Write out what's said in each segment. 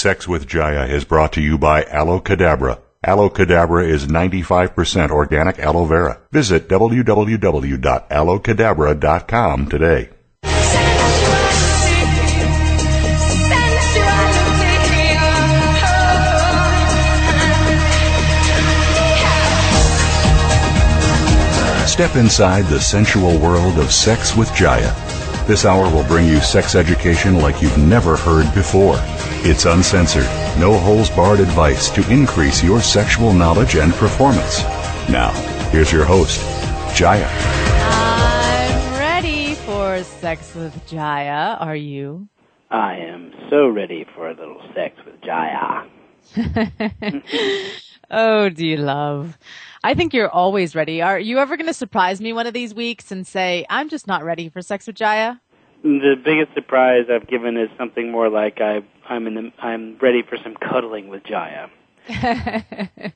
Sex with Jaiya is brought to you by Aloe Cadabra. Aloe Cadabra is 95% organic aloe vera. Visit www.aloecadabra.com today. Step inside the sensual world of sex with Jaiya. This hour will bring you sex education like you've never heard before. It's uncensored, no holes barred advice to increase your sexual knowledge and performance. Now, here's your host, Jaiya. I'm ready for Sex with Jaiya. Are you? I am so ready for a little sex with Jaiya. oh, do you love? I think you're always ready. Are you ever going to surprise me one of these weeks and say, I'm just not ready for sex with Jaiya? The biggest surprise I've given is something more like I, I'm in the, I'm ready for some cuddling with Jaiya.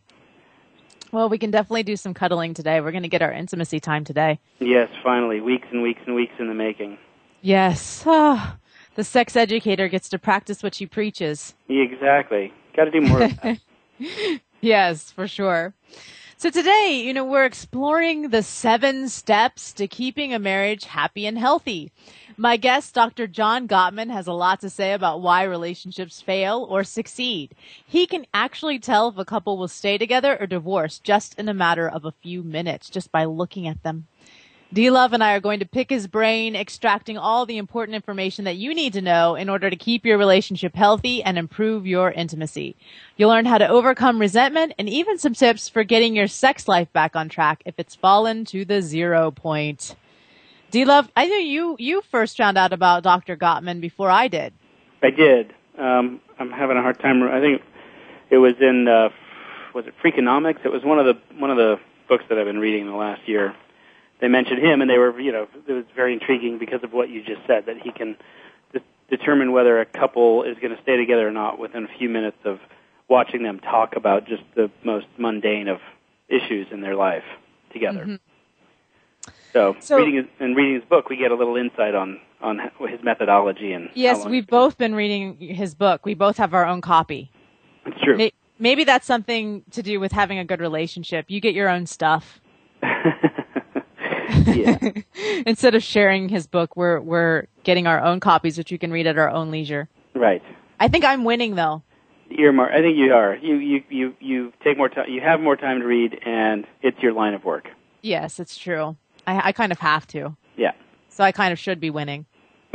well, we can definitely do some cuddling today. We're going to get our intimacy time today. Yes, finally. Weeks and weeks and weeks in the making. Yes. Oh, the sex educator gets to practice what she preaches. Exactly. Got to do more of that. yes, for sure. So today, you know, we're exploring the seven steps to keeping a marriage happy and healthy. My guest, Dr. John Gottman, has a lot to say about why relationships fail or succeed. He can actually tell if a couple will stay together or divorce just in a matter of a few minutes, just by looking at them. D Love and I are going to pick his brain, extracting all the important information that you need to know in order to keep your relationship healthy and improve your intimacy. You'll learn how to overcome resentment and even some tips for getting your sex life back on track if it's fallen to the zero point. D Love, I know you you first found out about Dr. Gottman before I did. I did. Um, I'm having a hard time. I think it was in uh, was it Freakonomics? It was one of the one of the books that I've been reading the last year they mentioned him, and they were, you know, it was very intriguing because of what you just said that he can de- determine whether a couple is going to stay together or not within a few minutes of watching them talk about just the most mundane of issues in their life together. Mm-hmm. So, so, reading his, and reading his book, we get a little insight on on his methodology and. Yes, we've both been reading his book. We both have our own copy. It's true. Maybe that's something to do with having a good relationship. You get your own stuff. yeah. Instead of sharing his book, we're we're getting our own copies, which you can read at our own leisure. Right. I think I'm winning though. Earmark. I think you are. You you you you take more time. You have more time to read, and it's your line of work. Yes, it's true. I I kind of have to. Yeah. So I kind of should be winning.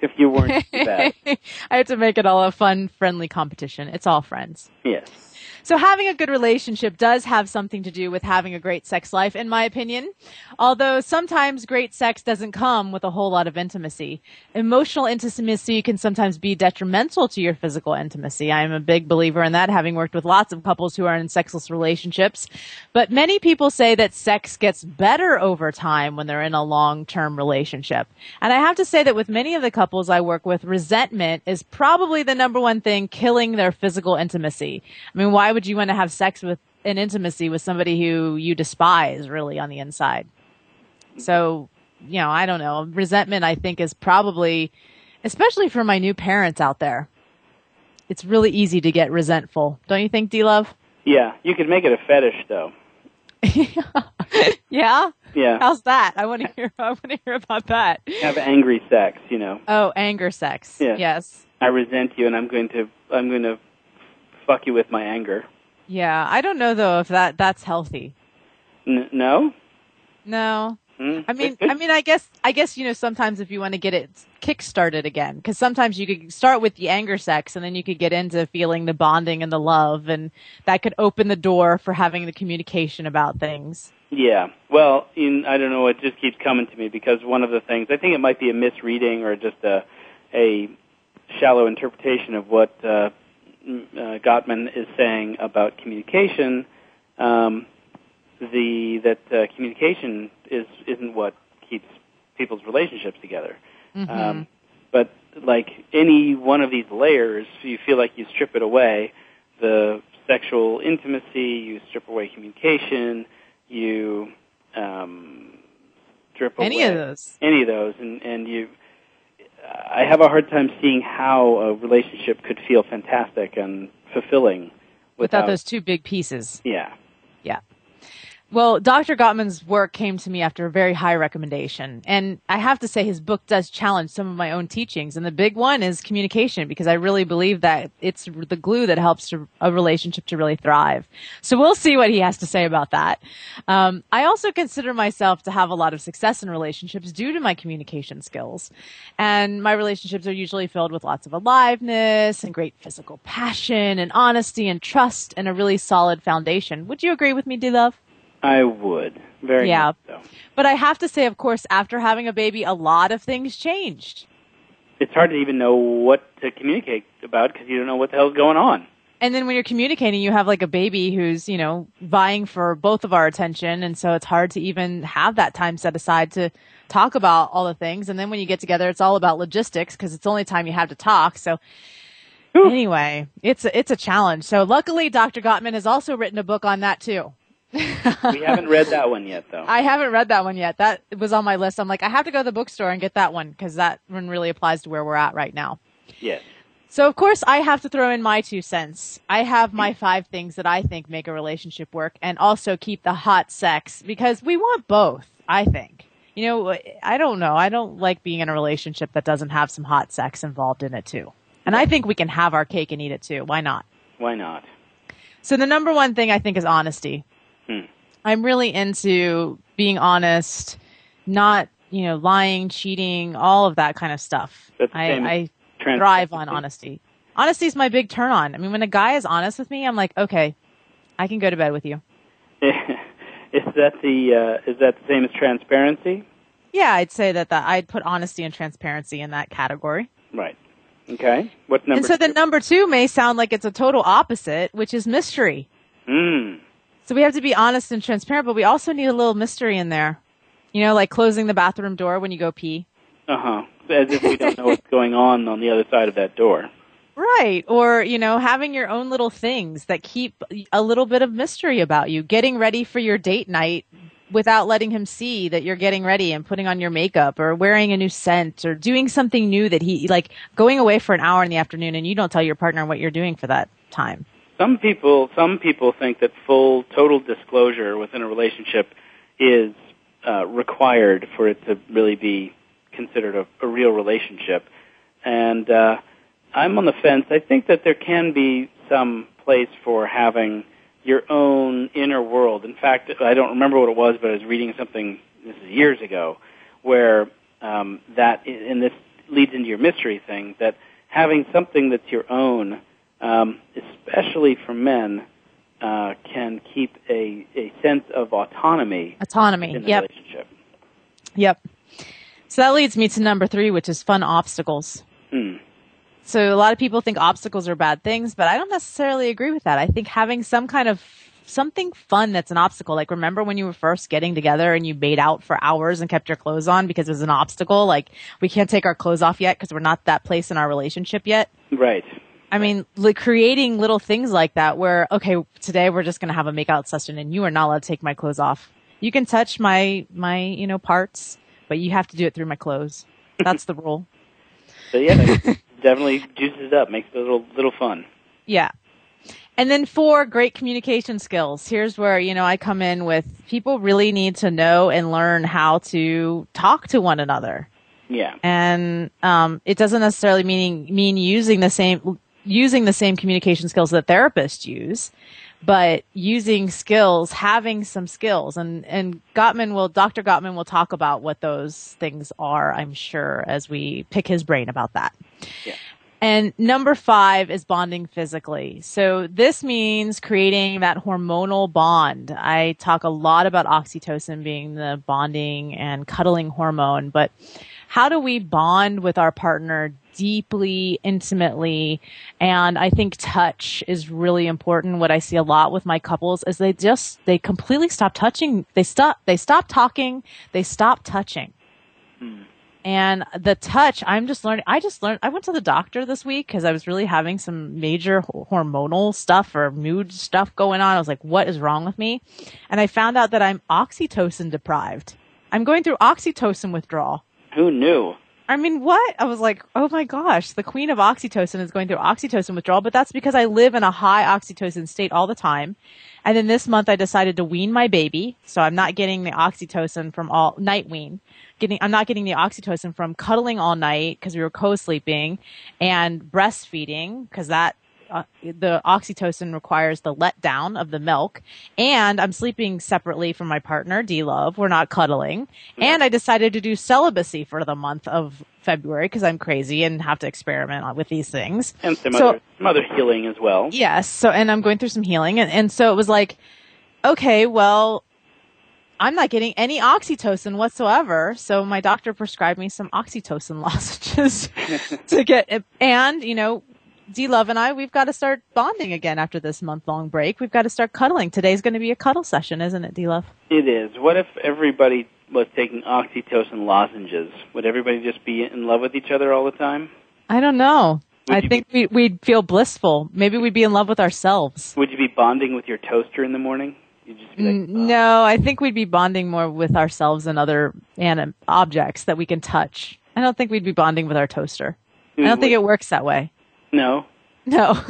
if you weren't bad. I have to make it all a fun, friendly competition. It's all friends. Yes. So having a good relationship does have something to do with having a great sex life, in my opinion. Although sometimes great sex doesn't come with a whole lot of intimacy. Emotional intimacy can sometimes be detrimental to your physical intimacy. I am a big believer in that, having worked with lots of couples who are in sexless relationships. But many people say that sex gets better over time when they're in a long-term relationship. And I have to say that with many of the couples I work with, resentment is probably the number one thing killing their physical intimacy. I mean, why would you want to have sex with an intimacy with somebody who you despise really on the inside? So, you know, I don't know. Resentment, I think, is probably, especially for my new parents out there, it's really easy to get resentful. Don't you think, D Love? Yeah, you could make it a fetish, though. yeah. Yeah. How's that? I want to hear. I want to hear about that. Have angry sex, you know. Oh, anger sex. Yeah. Yes. I resent you, and I'm going to. I'm going to fuck you with my anger. Yeah, I don't know though if that that's healthy. N- no. No. Mm, I mean, I mean, I guess, I guess you know, sometimes if you want to get it kick-started again, because sometimes you could start with the anger sex, and then you could get into feeling the bonding and the love, and that could open the door for having the communication about things. Yeah. Well, in, I don't know. It just keeps coming to me because one of the things I think it might be a misreading or just a a shallow interpretation of what uh, uh, Gottman is saying about communication, um, the that uh, communication is isn't what keeps people's relationships together. Mm-hmm. Um, but like any one of these layers, you feel like you strip it away. The sexual intimacy, you strip away communication, you um, strip any away of those, any of those, and and you I have a hard time seeing how a relationship could feel fantastic and fulfilling without, without those two big pieces. Yeah. Yeah. Well, Dr. Gottman's work came to me after a very high recommendation. And I have to say his book does challenge some of my own teachings. And the big one is communication because I really believe that it's the glue that helps a relationship to really thrive. So we'll see what he has to say about that. Um, I also consider myself to have a lot of success in relationships due to my communication skills. And my relationships are usually filled with lots of aliveness and great physical passion and honesty and trust and a really solid foundation. Would you agree with me, D-Love? I would. Very Yeah. much so. But I have to say, of course, after having a baby, a lot of things changed. It's hard to even know what to communicate about because you don't know what the hell's going on. And then when you're communicating, you have like a baby who's, you know, vying for both of our attention. And so it's hard to even have that time set aside to talk about all the things. And then when you get together, it's all about logistics because it's the only time you have to talk. So Whew. anyway, it's a, it's a challenge. So luckily, Dr. Gottman has also written a book on that too. We haven't read that one yet, though. I haven't read that one yet. That was on my list. I'm like, I have to go to the bookstore and get that one because that one really applies to where we're at right now. yes. So of course I have to throw in my two cents. I have my five things that I think make a relationship work and also keep the hot sex because we want both, I think. You know, I don't know. I don't like being in a relationship that doesn't have some hot sex involved in it too. And I think we can have our cake and eat it too. Why not? Why not? So the number one thing I think is honesty. Hmm. I'm really into being honest, not, you know, lying, cheating, all of that kind of stuff. I, I thrive on honesty. Honesty is my big turn on. I mean, when a guy is honest with me, I'm like, okay, I can go to bed with you. is that the uh, is that the same as transparency? Yeah, I'd say that, that I'd put honesty and transparency in that category. Right. Okay. What's number and so two? the number two may sound like it's a total opposite, which is mystery. Mm. So we have to be honest and transparent, but we also need a little mystery in there. You know, like closing the bathroom door when you go pee. Uh huh. As if we don't know what's going on on the other side of that door. Right. Or, you know, having your own little things that keep a little bit of mystery about you. Getting ready for your date night without letting him see that you're getting ready and putting on your makeup or wearing a new scent or doing something new that he, like going away for an hour in the afternoon and you don't tell your partner what you're doing for that time. Some people some people think that full total disclosure within a relationship is uh, required for it to really be considered a, a real relationship. And uh, I'm on the fence. I think that there can be some place for having your own inner world. In fact, I don't remember what it was, but I was reading something this is years ago where um, that, and this leads into your mystery thing, that having something that's your own, um, especially for men, uh, can keep a, a sense of autonomy Autonomy. in the Yep. relationship. Yep. So that leads me to number three, which is fun obstacles. Hmm. So a lot of people think obstacles are bad things, but I don't necessarily agree with that. I think having some kind of something fun that's an obstacle. Like remember when you were first getting together and you made out for hours and kept your clothes on because it was an obstacle? Like we can't take our clothes off yet because we're not that place in our relationship yet. Right. I mean, like creating little things like that where, okay, today we're just going to have a makeout session and you are not allowed to take my clothes off. You can touch my, my, you know, parts, but you have to do it through my clothes. That's the rule. So yeah, definitely juices it up, makes it a little little fun. Yeah. And then four, great communication skills. Here's where, you know, I come in with people really need to know and learn how to talk to one another. Yeah. And um, it doesn't necessarily mean mean using the same using the same communication skills that therapists use, but using skills, having some skills. And and Gottman will Dr. Gottman will talk about what those things are, I'm sure, as we pick his brain about that. Yeah. And number five is bonding physically. So this means creating that hormonal bond. I talk a lot about oxytocin being the bonding and cuddling hormone, but how do we bond with our partner deeply, intimately? And I think touch is really important. What I see a lot with my couples is they just, they completely stop touching. They stop, they stop talking. They stop touching. And the touch, I'm just learning. I just learned. I went to the doctor this week because I was really having some major hormonal stuff or mood stuff going on. I was like, what is wrong with me? And I found out that I'm oxytocin deprived. I'm going through oxytocin withdrawal. Who knew? I mean, what? I was like, oh my gosh, the queen of oxytocin is going through oxytocin withdrawal, but that's because I live in a high oxytocin state all the time. And then this month I decided to wean my baby. So I'm not getting the oxytocin from all night wean. Getting, I'm not getting the oxytocin from cuddling all night because we were co-sleeping and breastfeeding because that uh, the oxytocin requires the letdown of the milk, and I'm sleeping separately from my partner, D Love. We're not cuddling, and I decided to do celibacy for the month of February because I'm crazy and have to experiment with these things. And some so, other some other healing as well. Yes. So, and I'm going through some healing, and and so it was like, okay, well. I'm not getting any oxytocin whatsoever. So my doctor prescribed me some oxytocin lozenges to get, and you know, D Love and I, we've got to start bonding again after this month long break. We've got to start cuddling. Today's going to be a cuddle session, isn't it, D Love? It is. What if everybody was taking oxytocin lozenges? Would everybody just be in love with each other all the time? I don't know. Would I think be, we, would feel blissful. Maybe we'd be in love with ourselves. Would you be bonding with your toaster in the morning? Like, oh. No, I think we'd be bonding more with ourselves and other anim- objects that we can touch. I don't think we'd be bonding with our toaster. I don't think it works that way. No. No.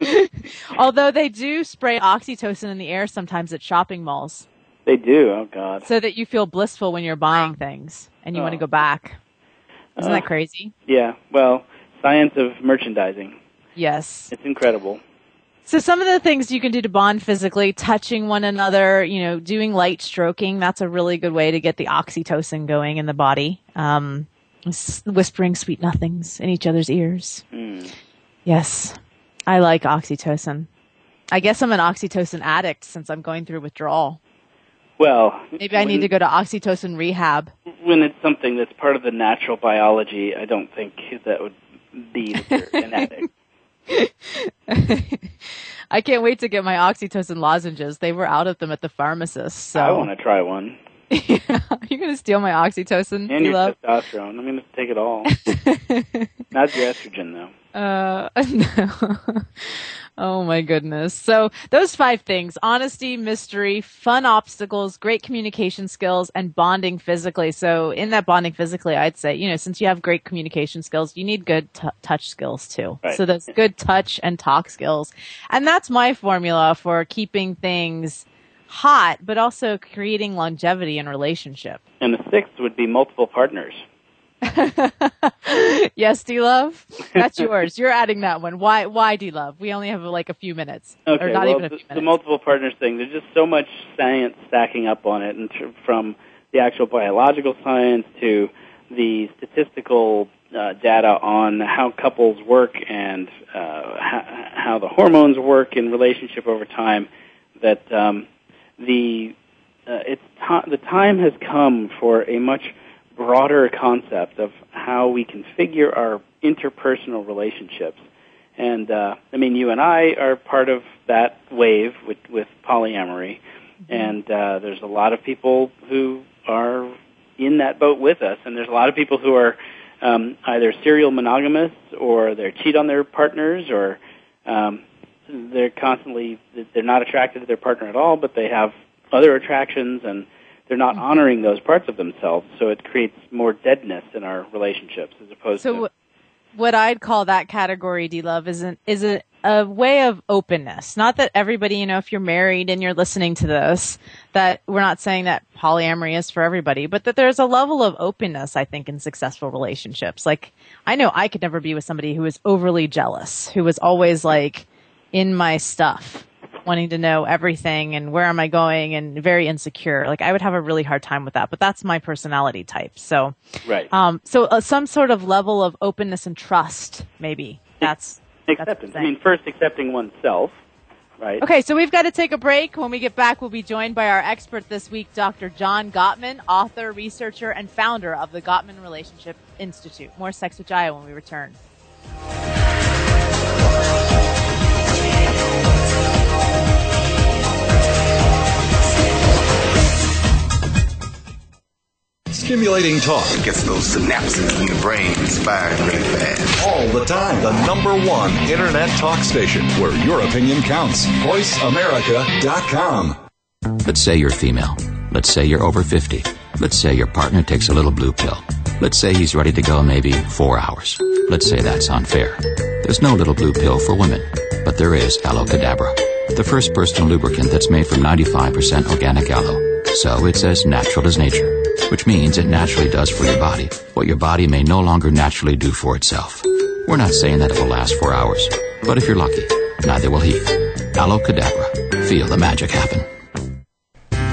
Although they do spray oxytocin in the air sometimes at shopping malls. They do. Oh God. So that you feel blissful when you're buying things and you oh. want to go back. Isn't uh, that crazy? Yeah. Well, science of merchandising. Yes. It's incredible. So some of the things you can do to bond physically, touching one another, you know, doing light stroking, that's a really good way to get the oxytocin going in the body. Um, whispering sweet nothings in each other's ears. Mm. Yes, I like oxytocin. I guess I'm an oxytocin addict since I'm going through withdrawal. Well, maybe I need to go to oxytocin rehab. When it's something that's part of the natural biology, I don't think that would be an addict. I can't wait to get my oxytocin lozenges. They were out of them at the pharmacist. So I want to try one. yeah, you're gonna steal my oxytocin. And your love? testosterone. I'm gonna take it all. Not your estrogen, though. Uh, no. oh my goodness. So those five things, honesty, mystery, fun obstacles, great communication skills, and bonding physically. So in that bonding physically, I'd say, you know, since you have great communication skills, you need good t- touch skills too. Right. So that's good touch and talk skills. And that's my formula for keeping things hot, but also creating longevity in relationship. And the sixth would be multiple partners. yes, D Love, that's yours. You're adding that one. Why? Why D Love? We only have like a few minutes, okay, or not well, even a few the, minutes. The multiple partners thing. There's just so much science stacking up on it, and from the actual biological science to the statistical uh, data on how couples work and uh, how, how the hormones work in relationship over time. That um, the uh, it's t- the time has come for a much broader concept of how we configure our interpersonal relationships. And uh, I mean, you and I are part of that wave with, with polyamory, mm-hmm. and uh, there's a lot of people who are in that boat with us, and there's a lot of people who are um, either serial monogamists or they cheat on their partners or um, they're constantly they're not attracted to their partner at all, but they have other attractions and they're not mm-hmm. honoring those parts of themselves. So it creates more deadness in our relationships as opposed so to. So what I'd call that category, D Love, is an, is a, a way of openness. Not that everybody, you know, if you're married and you're listening to this, that we're not saying that polyamory is for everybody, but that there's a level of openness, I think, in successful relationships. Like, I know I could never be with somebody who was overly jealous, who was always like, in my stuff, wanting to know everything and where am I going and very insecure. Like I would have a really hard time with that, but that's my personality type. So, right. Um, so uh, some sort of level of openness and trust, maybe. That's acceptance. That's I mean, first accepting oneself. Right. Okay, so we've got to take a break. When we get back, we'll be joined by our expert this week, Dr. John Gottman, author, researcher, and founder of the Gottman Relationship Institute. More Sex with Jaiya when we return. Stimulating talk. It gets those synapses in the brain firing really fast. All the time. The number one internet talk station where your opinion counts. VoiceAmerica.com. Let's say you're female. Let's say you're over 50. Let's say your partner takes a little blue pill. Let's say he's ready to go maybe four hours. Let's say that's unfair. There's no little blue pill for women, but there is Aloe Cadabra, the first personal lubricant that's made from 95% organic aloe. So it's as natural as nature, which means it naturally does for your body what your body may no longer naturally do for itself. We're not saying that it will last four hours, but if you're lucky, neither will he. Aloe Cadabra. Feel the magic happen.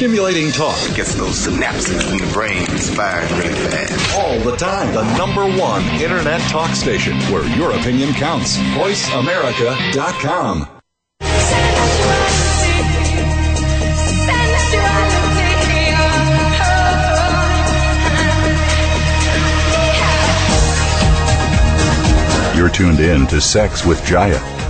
Stimulating talk. Gets those synapses in the brain firing really fast. All the time. The number one internet talk station where your opinion counts. VoiceAmerica.com. You're tuned in to Sex with Jaiya.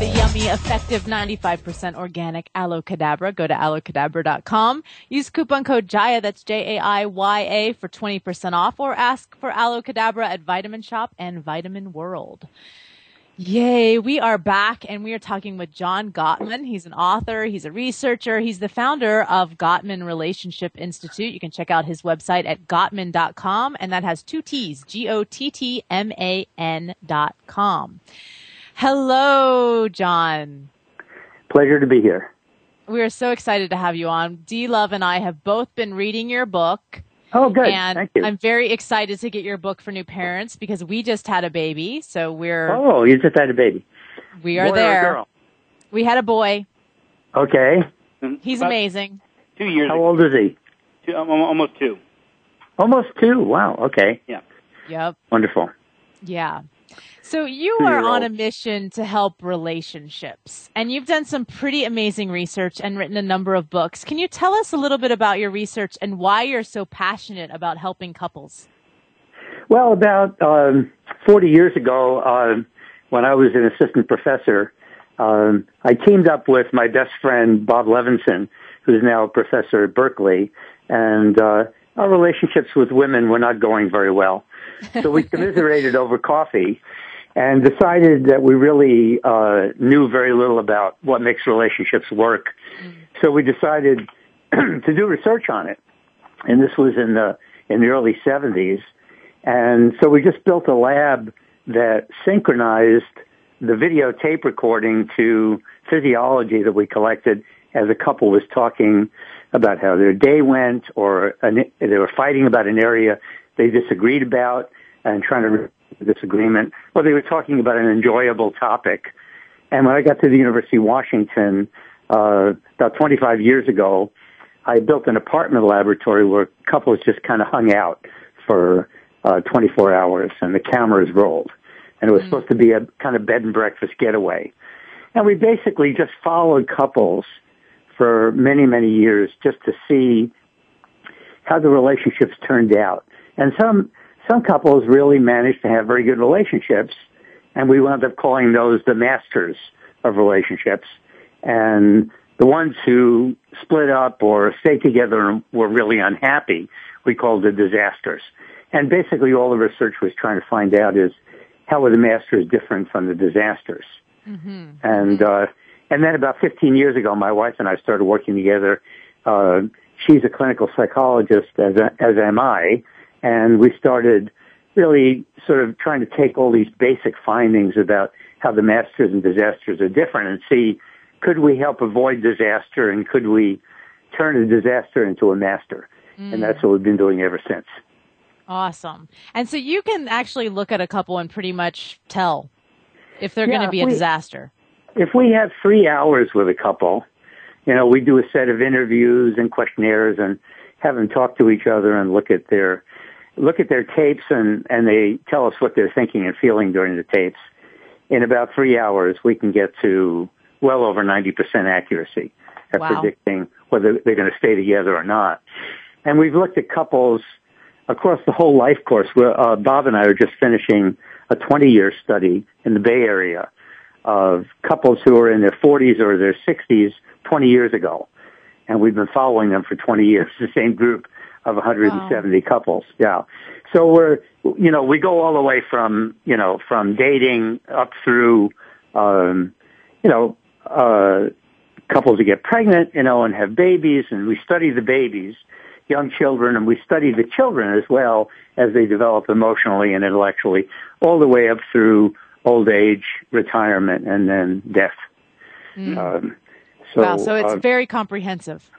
The yummy, effective 95% organic aloe cadabra, go to aloecadabra.com. Use coupon code JAIYA, that's J-A-I-Y-A, for 20% off, or ask for aloe cadabra at Vitamin Shoppe and Vitamin World. Yay, we are back and we are talking with John Gottman. He's an author, he's a researcher, he's the founder of Gottman Relationship Institute. You can check out his website at gottman.com and that has two T's, G-O-T-T-M-A-N dot com. Hello, John. Pleasure to be here. We are so excited to have you on. D Love and I have both been reading your book. Oh, good. And Thank you. I'm very excited to get your book for new parents because we just had a baby. So we're, oh, you just had a baby. we are Boy or there. girl? We had a boy. Okay. He's About amazing. Two years How ago. old is he? Two, um, almost two. Almost two. Wow. Okay. Yeah. Yep. Wonderful. Yeah. So you are on a mission to help relationships and you've done some pretty amazing research and written a number of books. Can you tell us a little bit about your research and why you're so passionate about helping couples? Well, about um, 40 years ago, um, when I was an assistant professor, um, I teamed up with my best friend Bob Levenson, who's now a professor at Berkeley, and uh, our relationships with women were not going very well. So we commiserated over coffee and decided that we really uh, knew very little about what makes relationships work. So we decided to do research on it, and this was in the in the early 70s. And so we just built a lab that synchronized the videotape recording to physiology that we collected as a couple was talking about how their day went or an, they were fighting about an area they disagreed about and trying to the disagreement or they were talking about an enjoyable topic. And when I got to the University of Washington, uh, about 25 years ago, I built an apartment laboratory where couples just kind of hung out for uh, 24 hours and the cameras rolled. And it was supposed to be a kind of bed and breakfast getaway. And we basically just followed couples for many, many years just to see how the relationships turned out. And some, some couples really managed to have very good relationships and we wound up calling those the masters of relationships. And the ones who split up or stayed together and were really unhappy, we called the disasters. And basically all the research was trying to find out is how are the masters different from the disasters? Mm-hmm. And, uh, and then about 15 years ago, my wife and I started working together. Uh, she's a clinical psychologist as, as am I. And we started really sort of trying to take all these basic findings about how the masters and disasters are different and see could we help avoid disaster and could we turn a disaster into a master? Mm. And that's what we've been doing ever since. Awesome. And so you can actually look at a couple and pretty much tell if they're yeah, going to be a we, disaster. If we have three hours with a couple, you know, we do a set of interviews and questionnaires and have them talk to each other and look at their look at their tapes and and they tell us what they're thinking and feeling during the tapes. In about three hours, we can get to well over 90% accuracy at wow. predicting whether they're going to stay together or not. And we've looked at couples across the whole life course. Where, uh, Bob and I are just finishing a 20-year study in the Bay Area of couples who are in their 40s or their 60s 20 years ago. And we've been following them for 20 years, the same group of 170 wow. couples. Yeah. So we're, you know, we go all the way from, you know, from dating up through, um, you know, uh, couples who get pregnant, you know, and have babies, and we study the babies, young children, and we study the children as well as they develop emotionally and intellectually, all the way up through old age, retirement, and then death. Mm. Um, so, wow, so it's uh, very comprehensive.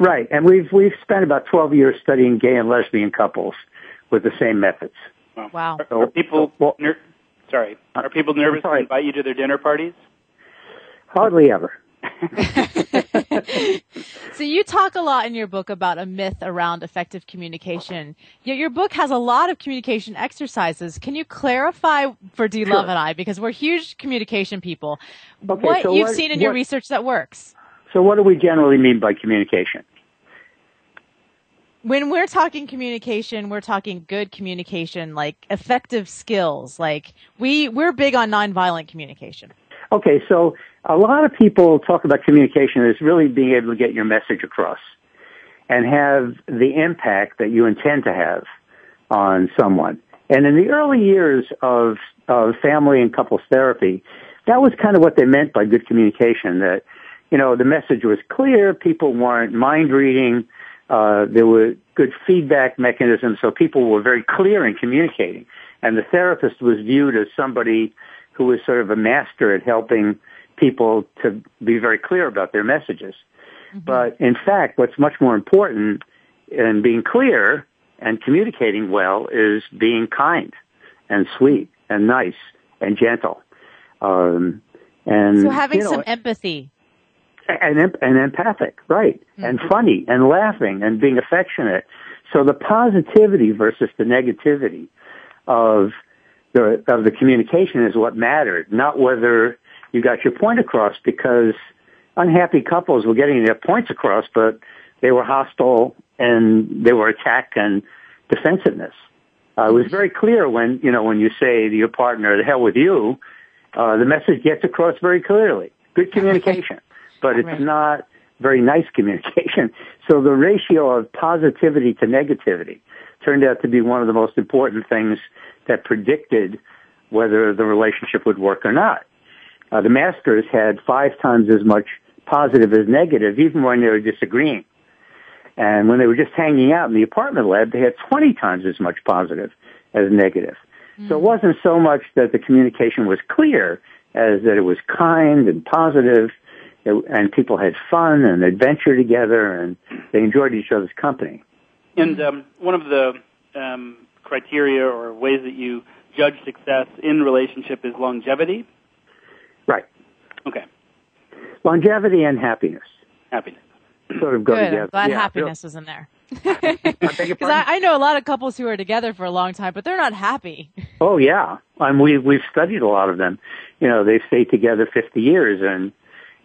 Right, and we've we've spent about twelve years studying gay and lesbian couples with the same methods. Wow. Are, are people well, ner- sorry? Are people nervous to invite you to their dinner parties? Hardly ever. so you talk a lot in your book about a myth around effective communication. Yet your book has a lot of communication exercises. Can you clarify for D Love sure. and I because we're huge communication people. Okay, what so you've what, seen in what, your research that works? So what do we generally mean by communication? When we're talking communication, we're talking good communication, like effective skills. Like we we're big on nonviolent communication. Okay, so a lot of people talk about communication as really being able to get your message across and have the impact that you intend to have on someone. And in the early years of, of family and couples therapy, that was kind of what they meant by good communication, that you know, the message was clear. People weren't mind reading. Uh, there were good feedback mechanisms, so people were very clear in communicating. And the therapist was viewed as somebody who was sort of a master at helping people to be very clear about their messages. Mm-hmm. But in fact, what's much more important in being clear and communicating well is being kind and sweet and nice and gentle. Um, and so having you know, some empathy and, and empathic, right? Mm-hmm. And funny and laughing and being affectionate. So the positivity versus the negativity of the, of the communication is what mattered, not whether you got your point across because unhappy couples were getting their points across, but they were hostile and they were attack and defensiveness. Uh, it was mm-hmm. very clear when, you know, when you say to your partner, the hell with you, uh, the message gets across very clearly. Good communication but it's right. not very nice communication. So the ratio of positivity to negativity turned out to be one of the most important things that predicted whether the relationship would work or not. Uh, the masters had five times as much positive as negative, even when they were disagreeing. And when they were just hanging out in the apartment lab, they had 20 times as much positive as negative. Mm. So it hmm. wasn't so much that the communication was clear as that it was kind and positive and people had fun and adventure together, and they enjoyed each other's company. And um, one of the um, criteria or ways that you judge success in relationship is longevity. Right. Okay. Longevity and happiness. Happiness. Sort of go Good. together. I'm glad yeah, happiness was in there. Because I, I, know a lot of couples who are together for a long time, but they're not happy. Oh yeah, and we we've studied a lot of them. You know, they've stayed together 50 years, and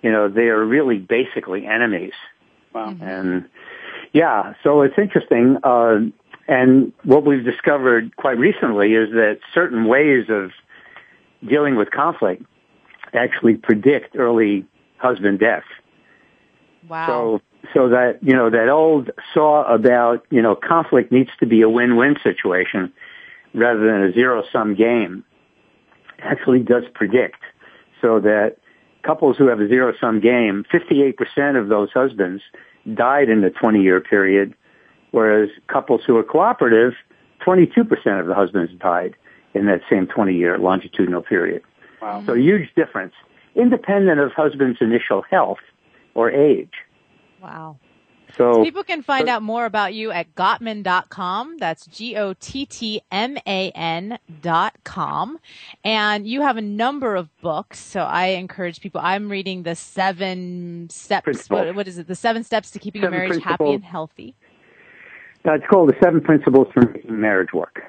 you know, they are really basically enemies. Wow. And, Yeah, so it's interesting. Uh, and what we've discovered quite recently is that certain ways of dealing with conflict actually predict early husband death. Wow. So, so that, you know, that old saw about, you know, conflict needs to be a win-win situation rather than a zero-sum game actually does predict so that couples who have a zero-sum game, 58% of those husbands died in the 20-year period, whereas couples who are cooperative, 22% of the husbands died in that same 20-year longitudinal period. Wow. So huge difference, independent of husband's initial health or age. Wow. So People can find out more about you at gottman.com. That's G-O-T-T-M-A-N dot com. And you have a number of books. So I encourage people, I'm reading the seven steps. What, what is it? The seven steps to keeping Seven a marriage happy and healthy. uh, it's called the Seven Principles for Making Marriage Work.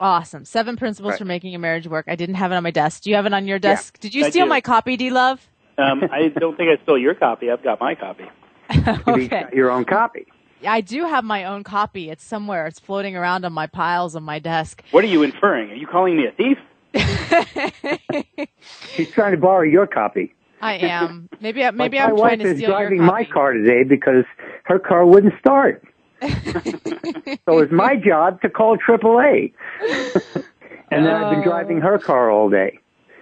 Awesome. Seven principles Right. for making a marriage work. I didn't have it on my desk. Do you have it on your desk? Did you I steal do. my copy, D Love? Um, I don't think I stole your copy. I've got my copy. You've each okay. your own copy. I do have my own copy. It's somewhere. It's floating around on my piles on my desk. What are you inferring? Are you calling me a thief? She's trying to borrow your copy. I am. Maybe I- maybe like I'm my trying wife to is steal driving your my copy. car today because her car wouldn't start. so it's my job to call AAA. and then I've been oh. driving her car all day.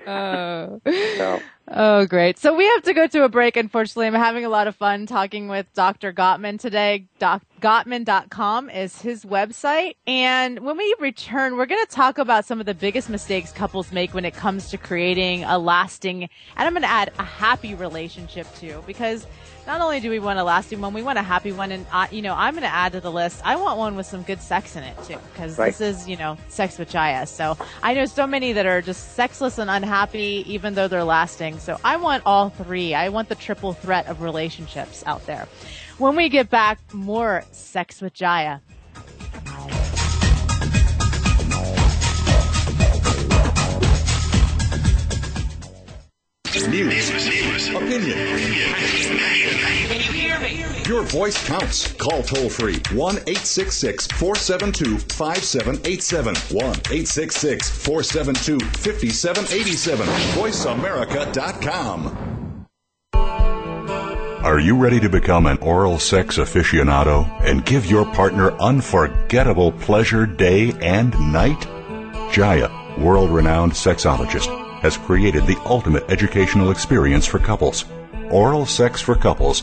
Oh. So Oh, great. So we have to go to a break, unfortunately. I'm having a lot of fun talking with Dr. Gottman today. Gottman.com is his website. And when we return, we're going to talk about some of the biggest mistakes couples make when it comes to creating a lasting, and I'm going to add a happy relationship too, because not only do we want a lasting one, we want a happy one. And, uh, you know, I'm going to add to the list, I want one with some good sex in it too, because Right. this is, you know, sex with Jaiya. So I know so many that are just sexless and unhappy, even though they're lasting. So I want all three. I want the triple threat of relationships out there. When we get back, more sex with Jaiya. News, opinion. Your voice counts. Call toll free 1 866 472 5787. 1 866 472 5787. VoiceAmerica.com. Are you ready to become an oral sex aficionado and give your partner unforgettable pleasure day and night? Jaiya, world renowned sexologist, has created the ultimate educational experience for couples. Oral Sex for Couples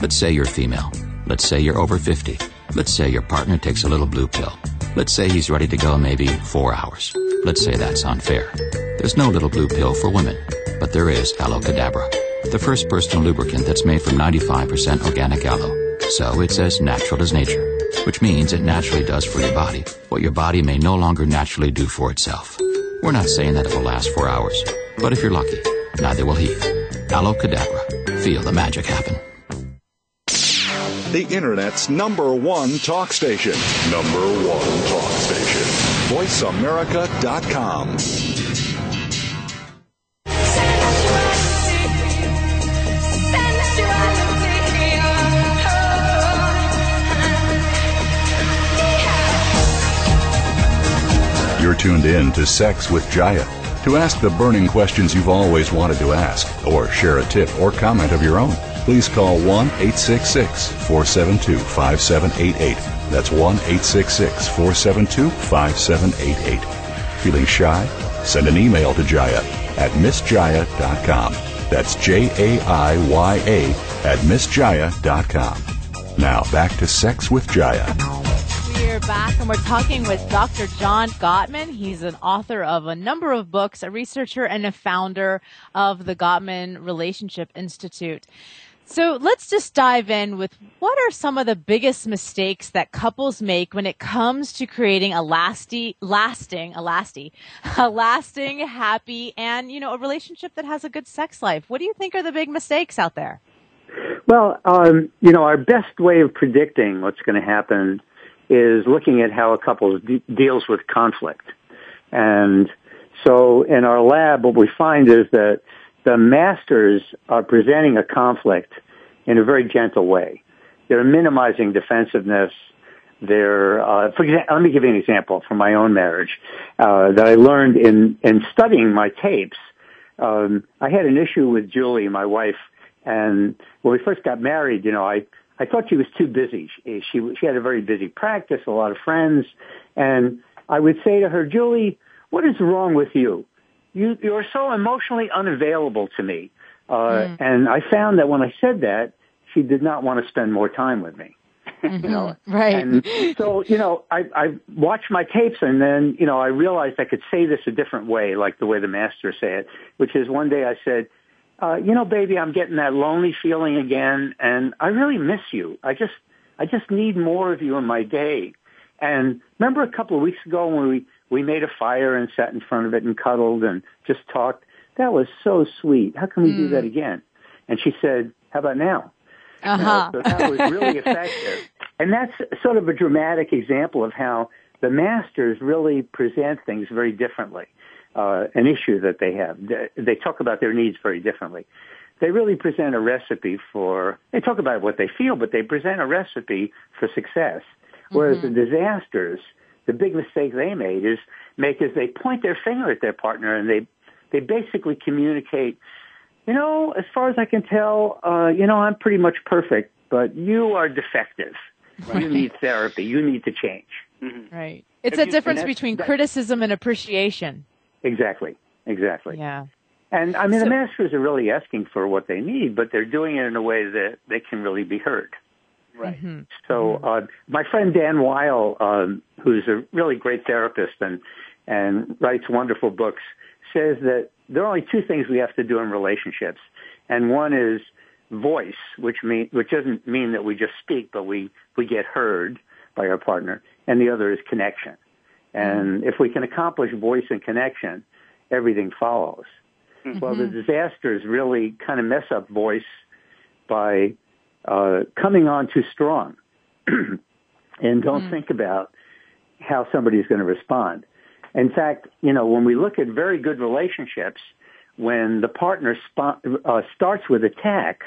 Let's say you're female. Let's say you're over 50. Let's say your partner takes a little blue pill. Let's say he's ready to go maybe four hours. Let's say that's unfair. There's no little blue pill for women, but there is Aloe Cadabra, the first personal lubricant that's made from 95% organic aloe. So it's as natural as nature, which means it naturally does for your body what your body may no longer naturally do for itself. We're not saying that it will last four hours, but if you're lucky, neither will he. Aloe Cadabra. Feel the magic happen. The Internet's number one talk station. Number one talk station. VoiceAmerica.com. You're tuned in to Sex with Jaiya. To ask the burning questions you've always wanted to ask, or share a tip or comment of your own, please call 1 866 472 5788. That's 1 866 472 5788. Feeling shy? Send an email to Jaiya at missjaiya.com. That's J A I Y A at missjaiya.com. Now back to Sex with Jaiya. We're back and we're talking with Dr. John Gottman. He's an author of a number of books, a researcher and a founder of the Gottman Relationship Institute. So let's just dive in with what are some of the biggest mistakes that couples make when it comes to creating a lasting, lasting, a lasty, a lasting, happy, and you know, a relationship that has a good sex life. What do you think are the big mistakes out there? Well, um, you know, our best way of predicting what's going to happen is looking at how a couple de- deals with conflict. And so in our lab, what we find is that the masters are presenting a conflict in a very gentle way. They're minimizing defensiveness. They're, uh, for example, let me give you an example from my own marriage uh, that I learned in in studying my tapes. Um, I had an issue with Julie, my wife, and when we first got married, you know, I I thought she was too busy. She she, she had a very busy practice, a lot of friends, and I would say to her, Julie, what is wrong with you? You you're so emotionally unavailable to me. Uh, mm. And I found that when I said that, she did not want to spend more time with me. Mm-hmm. You know, right. And so, you know, I, I watched my tapes and then, you know, I realized I could say this a different way, like the way the master said, it, which is one day I said, uh, you know, baby, I'm getting that lonely feeling again and I really miss you. I just, I just need more of you in my day. And remember a couple of weeks ago when we, we made a fire and sat in front of it and cuddled and just talked. That was so sweet. How can we mm. do that mm. again? And she said, how about now? Uh-huh. You know, so that was really effective. And that's sort of a dramatic example of how the masters really present things very differently. Uh, an issue that they have. They, they talk about their needs very differently. They really present a recipe for, they talk about what they feel, but they present a recipe for success. Whereas mm-hmm. the disasters, the big mistake they made is make is they point their finger at their partner and they they basically communicate, you know, as far as I can tell, uh, you know, I'm pretty much perfect, but you are defective. Right. You need therapy. You need to change. Mm-hmm. Right. It's if a you, difference between criticism and appreciation. Exactly. Exactly. Yeah. And I mean, so, the masters are really asking for what they need, but they're doing it in a way that they can really be heard. Right. Mm-hmm. So uh, my friend Dan Wile, um, who's a really great therapist and and writes wonderful books, says that there are only two things we have to do in relationships, and one is voice, which mean which doesn't mean that we just speak, but we we get heard by our partner, and the other is connection. And mm-hmm. if we can accomplish voice and connection, everything follows. Mm-hmm. Well, the disasters really kind of mess up voice by uh, coming on too strong and don't mm. think about how somebody is going to respond. In fact, you know, when we look at very good relationships, when the partner sp- uh, starts with attack,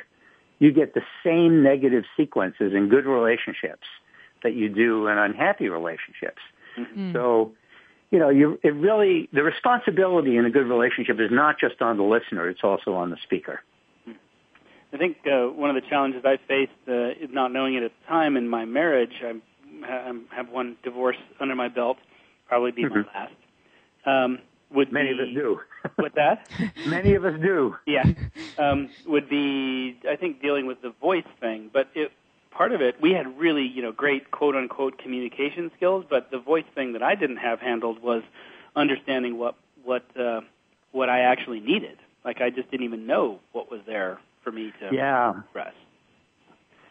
you get the same negative sequences in good relationships that you do in unhappy relationships. Mm-hmm. So, you know, you, it really, the responsibility in a good relationship is not just on the listener, it's also on the speaker. I think uh, one of the challenges I faced uh, is not knowing it at the time in my marriage. I'm, I have one divorce under my belt, probably be mm-hmm. my last. Um, would many be, of us do. with that, many of us do. Yeah, um, would be I think dealing with the voice thing, but it, part of it we had really you know great quote unquote communication skills, but the voice thing that I didn't have handled was understanding what what uh, what I actually needed. Like I just didn't even know what was there for me to yeah. express.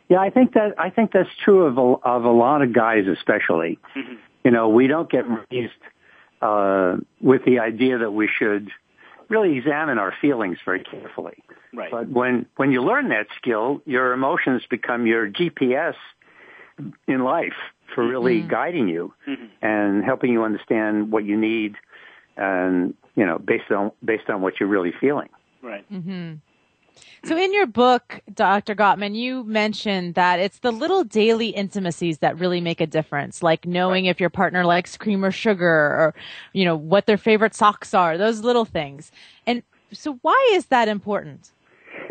Yeah, I think that I think that's true of a, of a lot of guys, especially. Mm-hmm. You know, we don't get raised uh, with the idea that we should really examine our feelings very carefully. Right. But when when you learn that skill, your emotions become your GPS in life for really mm-hmm. guiding you mm-hmm. and helping you understand what you need, and you know, based on based on what you're really feeling. Right. Mm-hmm. So in your book, Dr. Gottman, you mentioned that it's the little daily intimacies that really make a difference, like knowing if your partner likes cream or sugar or, you know, what their favorite socks are, those little things. And so why is that important?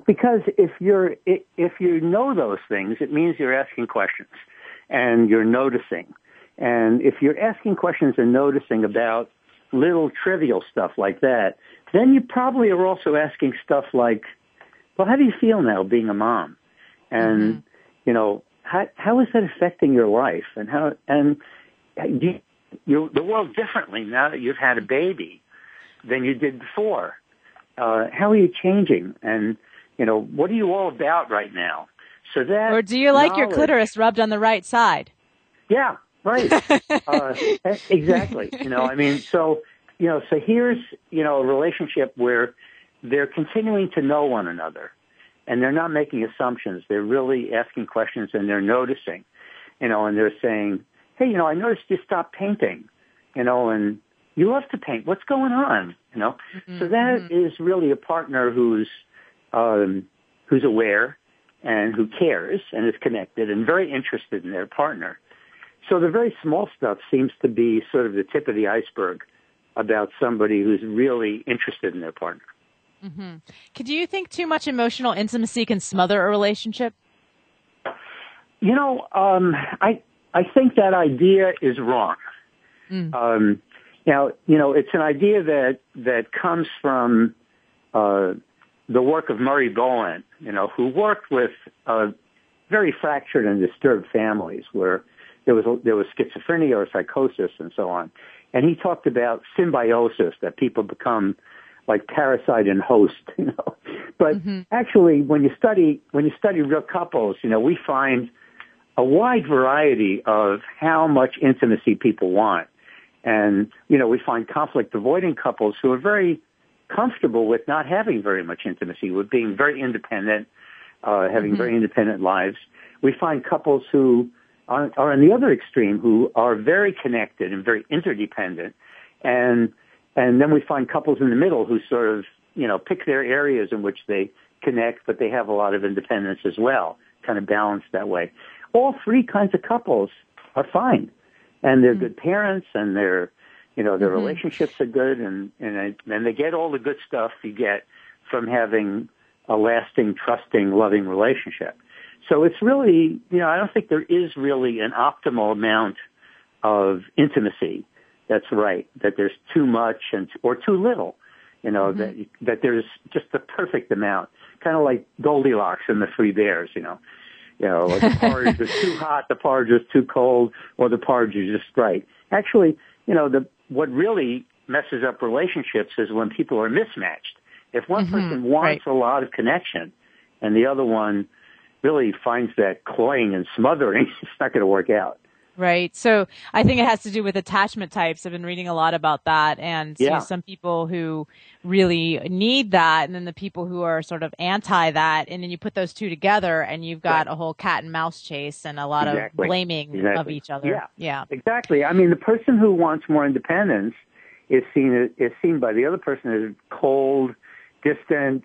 Because if you're, if you know those things, it means you're asking questions and you're noticing. And if you're asking questions and noticing about little trivial stuff like that, then you probably are also asking stuff like, well, how do you feel now being a mom? And, mm-hmm. you know, how, how is that affecting your life? And how, and you, you, the world differently now that you've had a baby than you did before. Uh, how are you changing? And, you know, what are you all about right now? So that Or do you like your clitoris rubbed on the right side? Yeah, right. uh, exactly. You know, I mean, so you know, so here's you know a relationship where they're continuing to know one another, and they're not making assumptions. They're really asking questions, and they're noticing. You know, and they're saying, "Hey, you know, I noticed you stopped painting. You know, and you love to paint. What's going on? You know." So that is really a partner who's um, who's aware and who cares and is connected and very interested in their partner. So the very small stuff seems to be sort of the tip of the iceberg about somebody who's really interested in their partner. Could you think too much emotional intimacy can smother a relationship? You know, um, I I think that idea is wrong. Um, now, you know, it's an idea that that comes from uh, the work of Murray Bowen, you know, who worked with uh, very fractured and disturbed families where there was there was schizophrenia or psychosis and so on, and he talked about symbiosis that people become like parasite and host, you know. But actually, when you study when you study real couples, you know, we find a wide variety of how much intimacy people want. And, you know, we find conflict avoiding couples who are very comfortable with not having very much intimacy, with being very independent, uh, having very independent lives. We find couples who are, are on the other extreme, who are very connected and very interdependent. And, and then we find couples in the middle who sort of, you know, pick their areas in which they connect, but they have a lot of independence as well, kind of balanced that way. All three kinds of couples are fine. And they're mm-hmm. good parents and they're you know their mm-hmm. relationships are good and and and they get all the good stuff you get from having a lasting trusting loving relationship. So it's really you know i don't think there is really an optimal amount of intimacy that's right that there's too much and or too little you know that mm-hmm. that there's just the perfect amount kind of like goldilocks and the three bears you know you know, the porridge is too hot, the porridge is too cold, or the porridge is just right. Actually, you know, the what really messes up relationships is when people are mismatched. If one mm-hmm. person wants a lot of connection and the other one really finds that cloying and smothering, it's not going to work out. Right. So I think it has to do with attachment types. I've been reading a lot about that and you know, some people who really need that and then the people who are sort of anti that and then you put those two together and you've got a whole cat and mouse chase and a lot Exactly. of blaming of each other. Yeah. Yeah. Exactly. I mean, the person who wants more independence is seen is seen by the other person as cold, distant,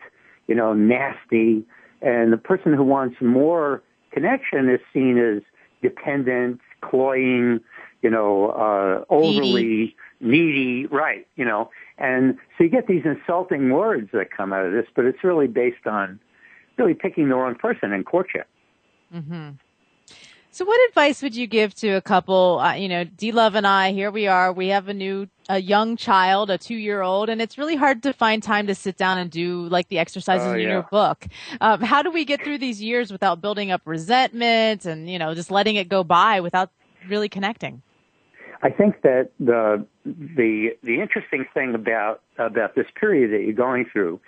you know, nasty, and the person who wants more connection is seen as dependent, cloying, you know, uh, overly needy, right? You know, and so you get these insulting words that come out of this, but it's really based on really picking the wrong person in courtship. So what advice would you give to a couple, uh, you know, D Love and I, here we are, we have a new, a young child, a two year old, and it's really hard to find time to sit down and do like the exercises Oh, in yeah. your book. Um, how do we get through these years without building up resentment and, you know, just letting it go by without really connecting? I think that the the the interesting thing about about this period that you're going through,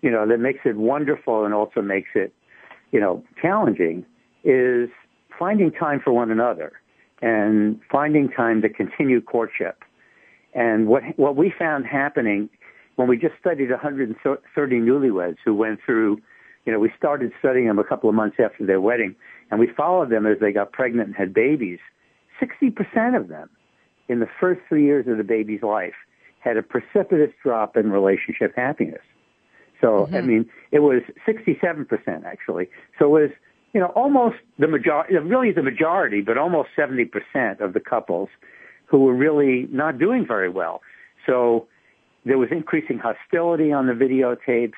you know, that makes it wonderful and also makes it, you know, challenging, is finding time for one another and finding time to continue courtship. And what what we found happening when we just studied 130 newlyweds who went through, you know, we started studying them a couple of months after their wedding, and we followed them as they got pregnant and had babies. 60% of them in the first three years of the baby's life had a precipitous drop in relationship happiness. So, I mm-hmm. mean, it was 67% actually. So it was, you know, almost the majority, really the majority, but almost 70% of the couples who were really not doing very well. So there was increasing hostility on the videotapes.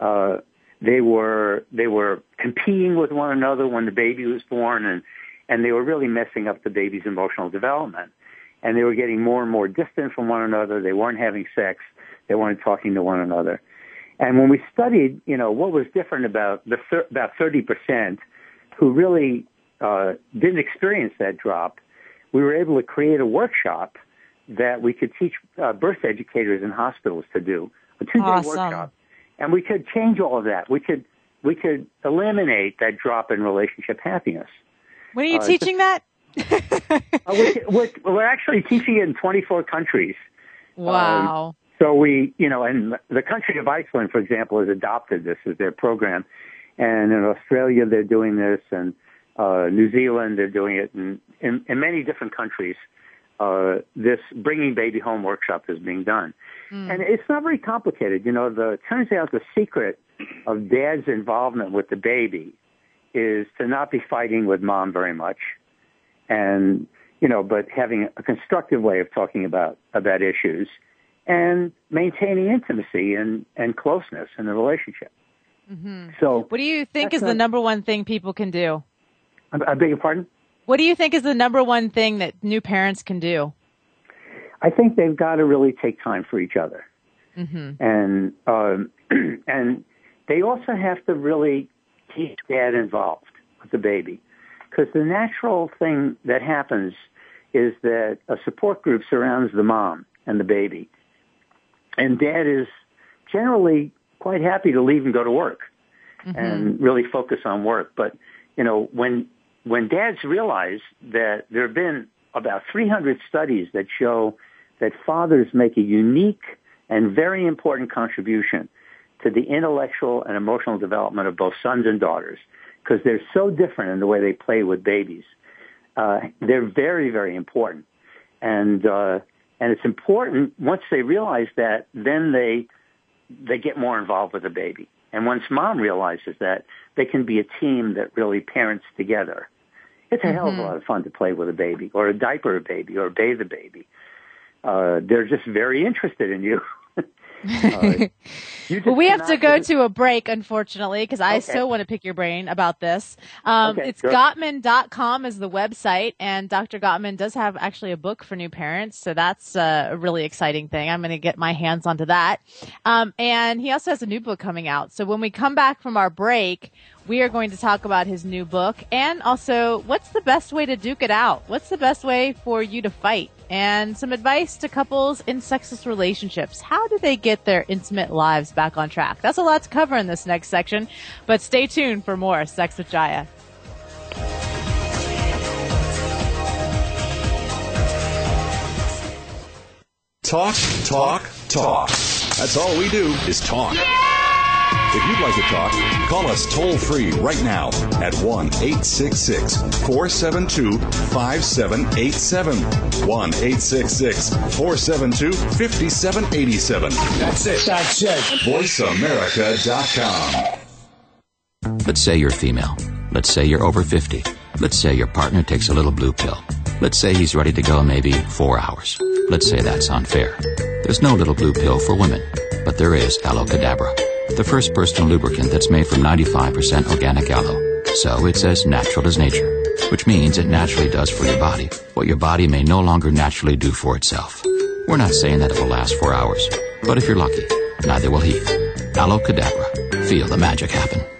Uh, they were, they were competing with one another when the baby was born and, and they were really messing up the baby's emotional development. And they were getting more and more distant from one another. They weren't having sex. They weren't talking to one another. And when we studied, you know, what was different about the thir- about 30% who really uh, didn't experience that drop, we were able to create a workshop that we could teach uh, birth educators in hospitals to do, a two-day Awesome. workshop. And we could change all of that. We could we could eliminate that drop in relationship happiness. When are you Uh, teaching that? Uh, we're, we're, we're actually teaching it in 24 countries. Wow. So we, you know, and the country of Iceland, for example, has adopted this as their program. And in Australia, they're doing this, and uh, New Zealand, they're doing it, and in, in many different countries, uh, this bringing baby home workshop is being done. And it's not very complicated. You know, the turns out the secret of dad's involvement with the baby is to not be fighting with mom very much, and you know, but having a constructive way of talking about about issues and maintaining intimacy and and closeness in the relationship. So, What do you think is the number one thing people can do? I, I beg your pardon. What do you think is the number one thing that new parents can do? I think they've got to really take time for each other, Mm-hmm. and um, and they also have to really keep dad involved with the baby, because the natural thing that happens is that a support group surrounds the mom and the baby, and dad is generally quite happy to leave and go to work and really focus on work. But you know, when when dads realize that there have been about 300 studies that show that fathers make a unique and very important contribution to the intellectual and emotional development of both sons and daughters because they're so different in the way they play with babies. Uh, they're very, very important. And, uh, and it's important once they realize that, then they, they get more involved with the baby. And once mom realizes that, they can be a team that really parents together. It's a hell of a lot of fun to play with a baby or a diaper a baby or bathe a baby. Uh, they're just very interested in you. Uh, you just Well, we have to go to a break, unfortunately, because I Okay. so want to pick your brain about this. Um, Okay, it's sure. Gottman.com is the website, and Dr. Gottman does have actually a book for new parents, so that's uh, a really exciting thing. I'm going to get my hands onto that. Um, and he also has a new book coming out. So when we come back from our break, we are going to talk about his new book and also what's the best way to duke it out? What's the best way for you to fight? And some advice to couples in sexless relationships. How do they get their intimate lives back on track? That's a lot to cover in this next section, but stay tuned for more Sex with Jaiya. Talk, talk, talk. That's all we do is talk. If you'd like to talk, call us toll free right now at 1 866 472 5787. 1 866 472 5787. That's it. That's it. VoiceAmerica.com. Let's say you're female. Let's say you're over 50. Let's say your partner takes a little blue pill. Let's say he's ready to go maybe four hours. Let's say that's unfair. There's no little blue pill for women, but there is Aloe Cadabra, the first personal lubricant that's made from 95% organic aloe. So it's as natural as nature, which means it naturally does for your body what your body may no longer naturally do for itself. We're not saying that it will last four hours, but if you're lucky, neither will he. Aloe Cadabra. Feel the magic happen.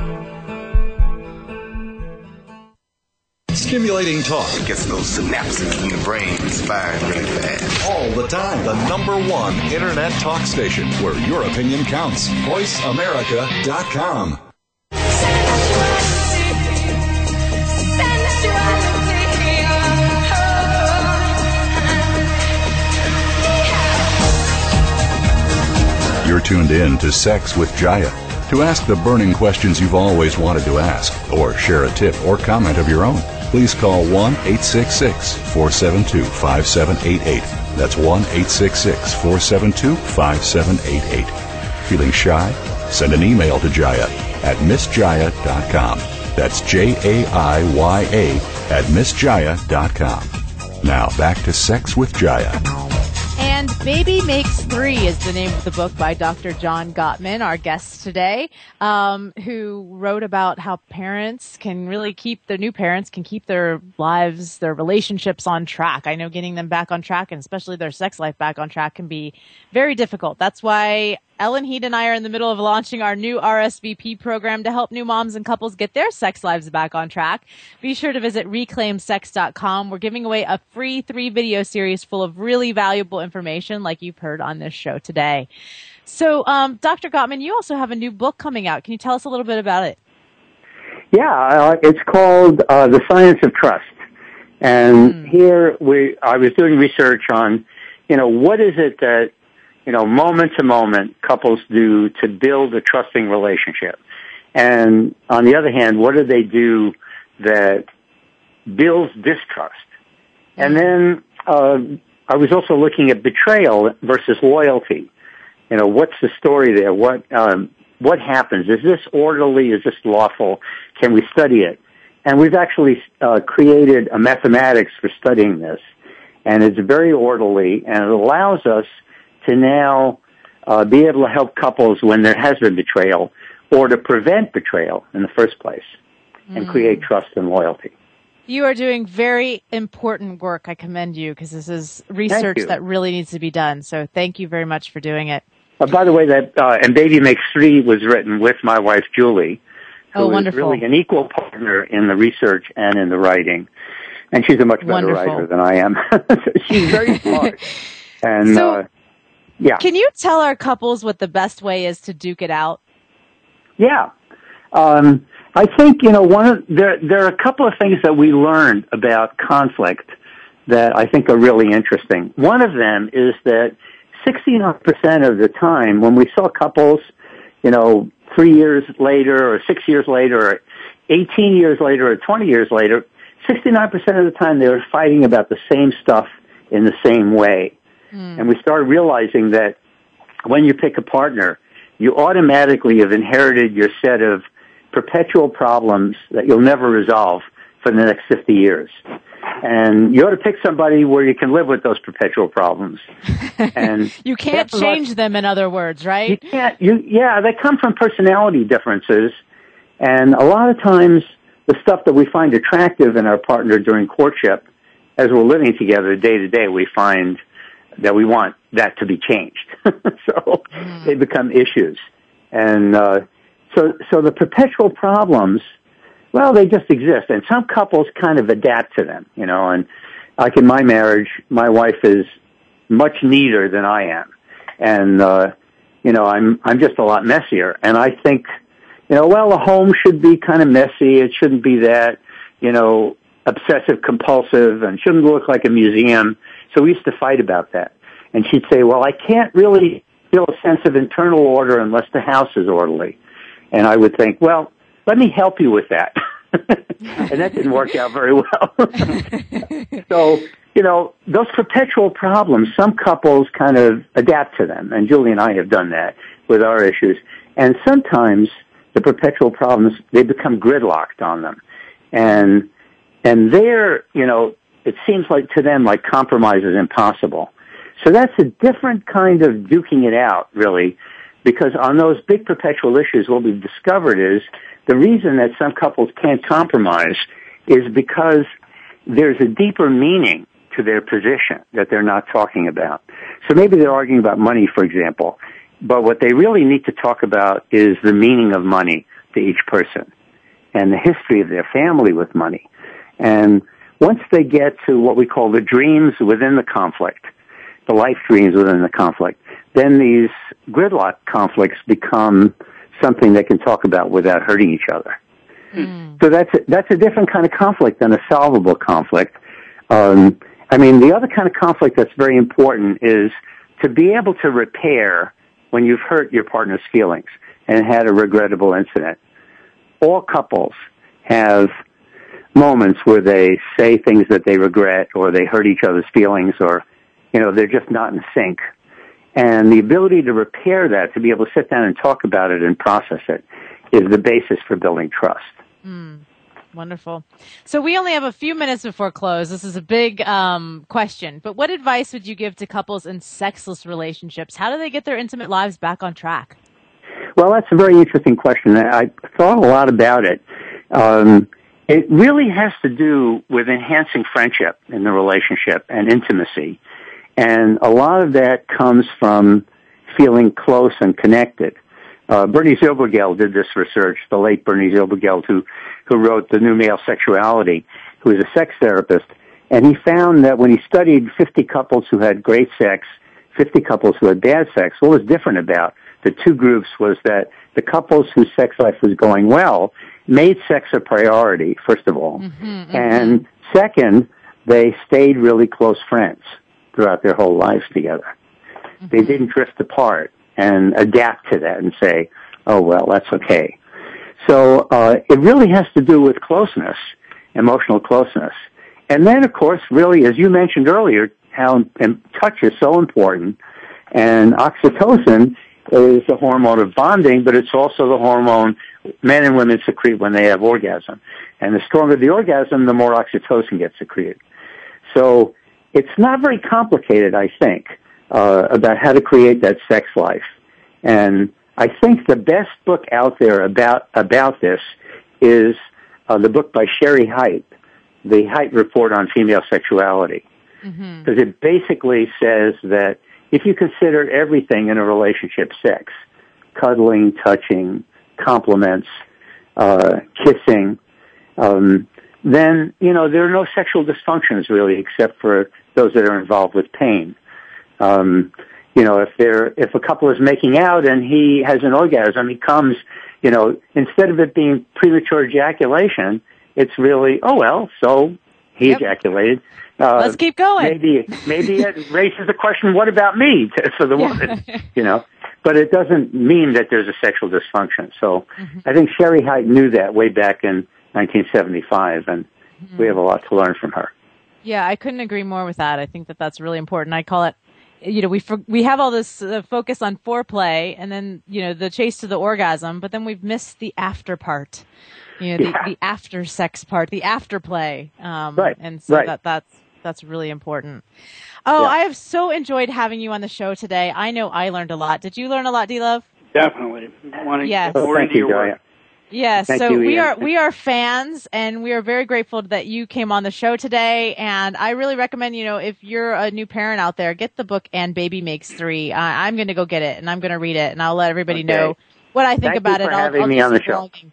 Stimulating talk. It gets those synapses in the brain firing really fast. All the time. The number one internet talk station where your opinion counts. VoiceAmerica.com. You're tuned in to Sex with Jaiya. To ask the burning questions you've always wanted to ask, or share a tip or comment of your own, please call 1 866 472 5788. That's 1 866 472 5788. Feeling shy? Send an email to Jaiya at missjaiya.com. That's J A I Y A at missjaiya.com. Now back to Sex with Jaiya. And Baby Makes Three is the name of the book by Dr. John Gottman, our guest today, um, who wrote about how parents can really keep their new parents can keep their lives, their relationships on track. I know getting them back on track and especially their sex life back on track can be very difficult. That's why Ellen Heed and I are in the middle of launching our new RSVP program to help new moms and couples get their sex lives back on track. Be sure to visit reclaimsex.com. We're giving away a free three video series full of really valuable information like you've heard on this show today. So, um, Dr. Gottman, you also have a new book coming out. Can you tell us a little bit about it? Yeah, uh, it's called uh, The Science of Trust. And Hmm. here we, I was doing research on, you know, what is it that, you know, moment to moment couples do to build a trusting relationship? And on the other hand, what do they do that builds distrust? And then, uh, I was also looking at betrayal versus loyalty. You know, what's the story there? What, um, what happens? Is this orderly? Is this lawful? Can we study it? And we've actually uh, created a mathematics for studying this, and it's very orderly, and it allows us to now uh, be able to help couples when there has been betrayal, or to prevent betrayal in the first place, and create trust and loyalty. You are doing very important work. I commend you because this is research that really needs to be done. So thank you very much for doing it. Uh, by the way, that uh, and Baby Makes Three was written with my wife Julie, who Oh, is really an equal partner in the research and in the writing, and she's a much better Wonderful. writer than I am. she's very smart, and So- uh, yeah, Can you tell our couples what the best way is to duke it out? yeah. Um, I think you know one of there. There are a couple of things that we learned about conflict that I think are really interesting. One of them is that 69% of the time when we saw couples, you know, three years later or six years later or 18 years later or 20 years later, 69% of the time they were fighting about the same stuff in the same way. Hmm. And we started realizing that when you pick a partner, you automatically have inherited your set of perpetual problems that you'll never resolve for the next 50 years. And you ought to pick somebody where you can live with those perpetual problems. And You can't change them, in other words, right? you can't, you, yeah, they come from personality differences. And a lot of times the stuff that we find attractive in our partner during courtship, as we're living together day to day, we find that we want that to be changed. so they become issues. And, uh, so, so the perpetual problems, well, they just exist. And some couples kind of adapt to them, you know, and like in my marriage, my wife is much neater than I am. And, uh, you know, I'm, I'm just a lot messier. And I think, you know, well, the home should be kind of messy. It shouldn't be that, you know, obsessive compulsive and shouldn't look like a museum. So we used to fight about that. And she'd say, well, I can't really feel a sense of internal order unless the house is orderly. And I would think, well, let me help you with that. and that didn't work out very well. so, you know, those perpetual problems, some couples kind of adapt to them. And Julie and I have done that with our issues. And sometimes the perpetual problems, they become gridlocked on them. And, and there, you know, it seems like to them like compromise is impossible. So that's a different kind of duking it out, really, because on those big perpetual issues, what we've discovered is the reason that some couples can't compromise is because there's a deeper meaning to their position that they're not talking about. So maybe they're arguing about money, for example, but what they really need to talk about is the meaning of money to each person and the history of their family with money. And once they get to what we call the dreams within the conflict, the life dreams within the conflict, then these gridlock conflicts become something they can talk about without hurting each other. Mm. So that's a, that's a different kind of conflict than a solvable conflict. Um, I mean, the other kind of conflict that's very important is to be able to repair when you've hurt your partner's feelings and had a regrettable incident. All couples have moments where they say things that they regret or they hurt each other's feelings or, you know, they're just not in sync. And the ability to repair that, to be able to sit down and talk about it and process it, is the basis for building trust. Mm, wonderful. So we only have a few minutes before close. This is a big um, question, but what advice would you give to couples in sexless relationships? How do they get their intimate lives back on track? Well, that's a very interesting question. I thought a lot about it. Um, it really has to do with enhancing friendship in the relationship and intimacy. And a lot of that comes from feeling close and connected. Uh, Bernie Zilbergeld did this research, the late Bernie Zilbergeld, who, who wrote The New Male Sexuality, who is a sex therapist. And he found that when he studied 50 couples who had great sex, 50 couples who had bad sex, what was different about the two groups was that the couples whose sex life was going well made sex a priority, first of all. Mm-hmm, mm-hmm. And second, they stayed really close friends throughout their whole lives together. Mm-hmm. They didn't drift apart and adapt to that and say, oh, well, that's okay. So uh, it really has to do with closeness, emotional closeness. And then, of course, really, as you mentioned earlier, how touch is so important. And oxytocin is the hormone of bonding, but it's also the hormone men and women secrete when they have orgasm. And the stronger the orgasm, the more oxytocin gets secreted. So it's not very complicated, I think, uh, about how to create that sex life. And I think the best book out there about about this is uh, the book by Shere Hite, the Hite Report on Female Sexuality, mm-hmm. because mm-hmm. it basically says that if you consider everything in a relationship sex, cuddling, touching, compliments, uh, kissing, um, then you know there are no sexual dysfunctions really, except for those that are involved with pain. Um, you know, if they're if a couple is making out and he has an orgasm, he comes. You know, instead of it being premature ejaculation, it's really oh well, so he yep. ejaculated. Uh, Let's keep going. Maybe maybe it raises the question, what about me for the woman? you know, but it doesn't mean that there's a sexual dysfunction. So mm-hmm. I think Shere Hite knew that way back in 1975, and mm-hmm. we have a lot to learn from her. Yeah, I couldn't agree more with that. I think that that's really important. I call it you know we we have all this uh, focus on foreplay and then you know the chase to the orgasm but then we've missed the after part you know the, yeah. the after sex part the after play um, right and so right. that that's that's really important. Oh, yeah. I have so enjoyed having you on the show today. I know I learned a lot. Did you learn a lot, D Love? Definitely. Wanting yes. more oh, into your work. Yes, Thank so you, we are we are fans, and we are very grateful that you came on the show today. And I really recommend, you know, if you're a new parent out there, get the book "And Baby Makes Three. Uh, I'm going to go get it, and I'm going to read it, and I'll let everybody okay. know what I think Thank about you it. For I'll, having I'll me on the show. Blogging.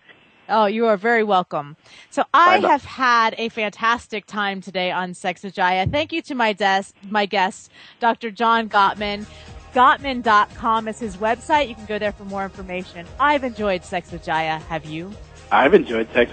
Oh, you are very welcome. So I have had a fantastic time today on Sex with Jaiya. Thank you to my desk, my guest, Dr. John Gottman. Gottman.com is his website. You can go there for more information. I've enjoyed Sex with Jaiya. Have you? I've enjoyed Sex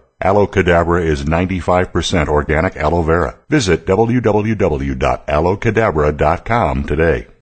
Aloe Cadabra is 95% organic aloe vera. Visit www.aloecadabra.com today.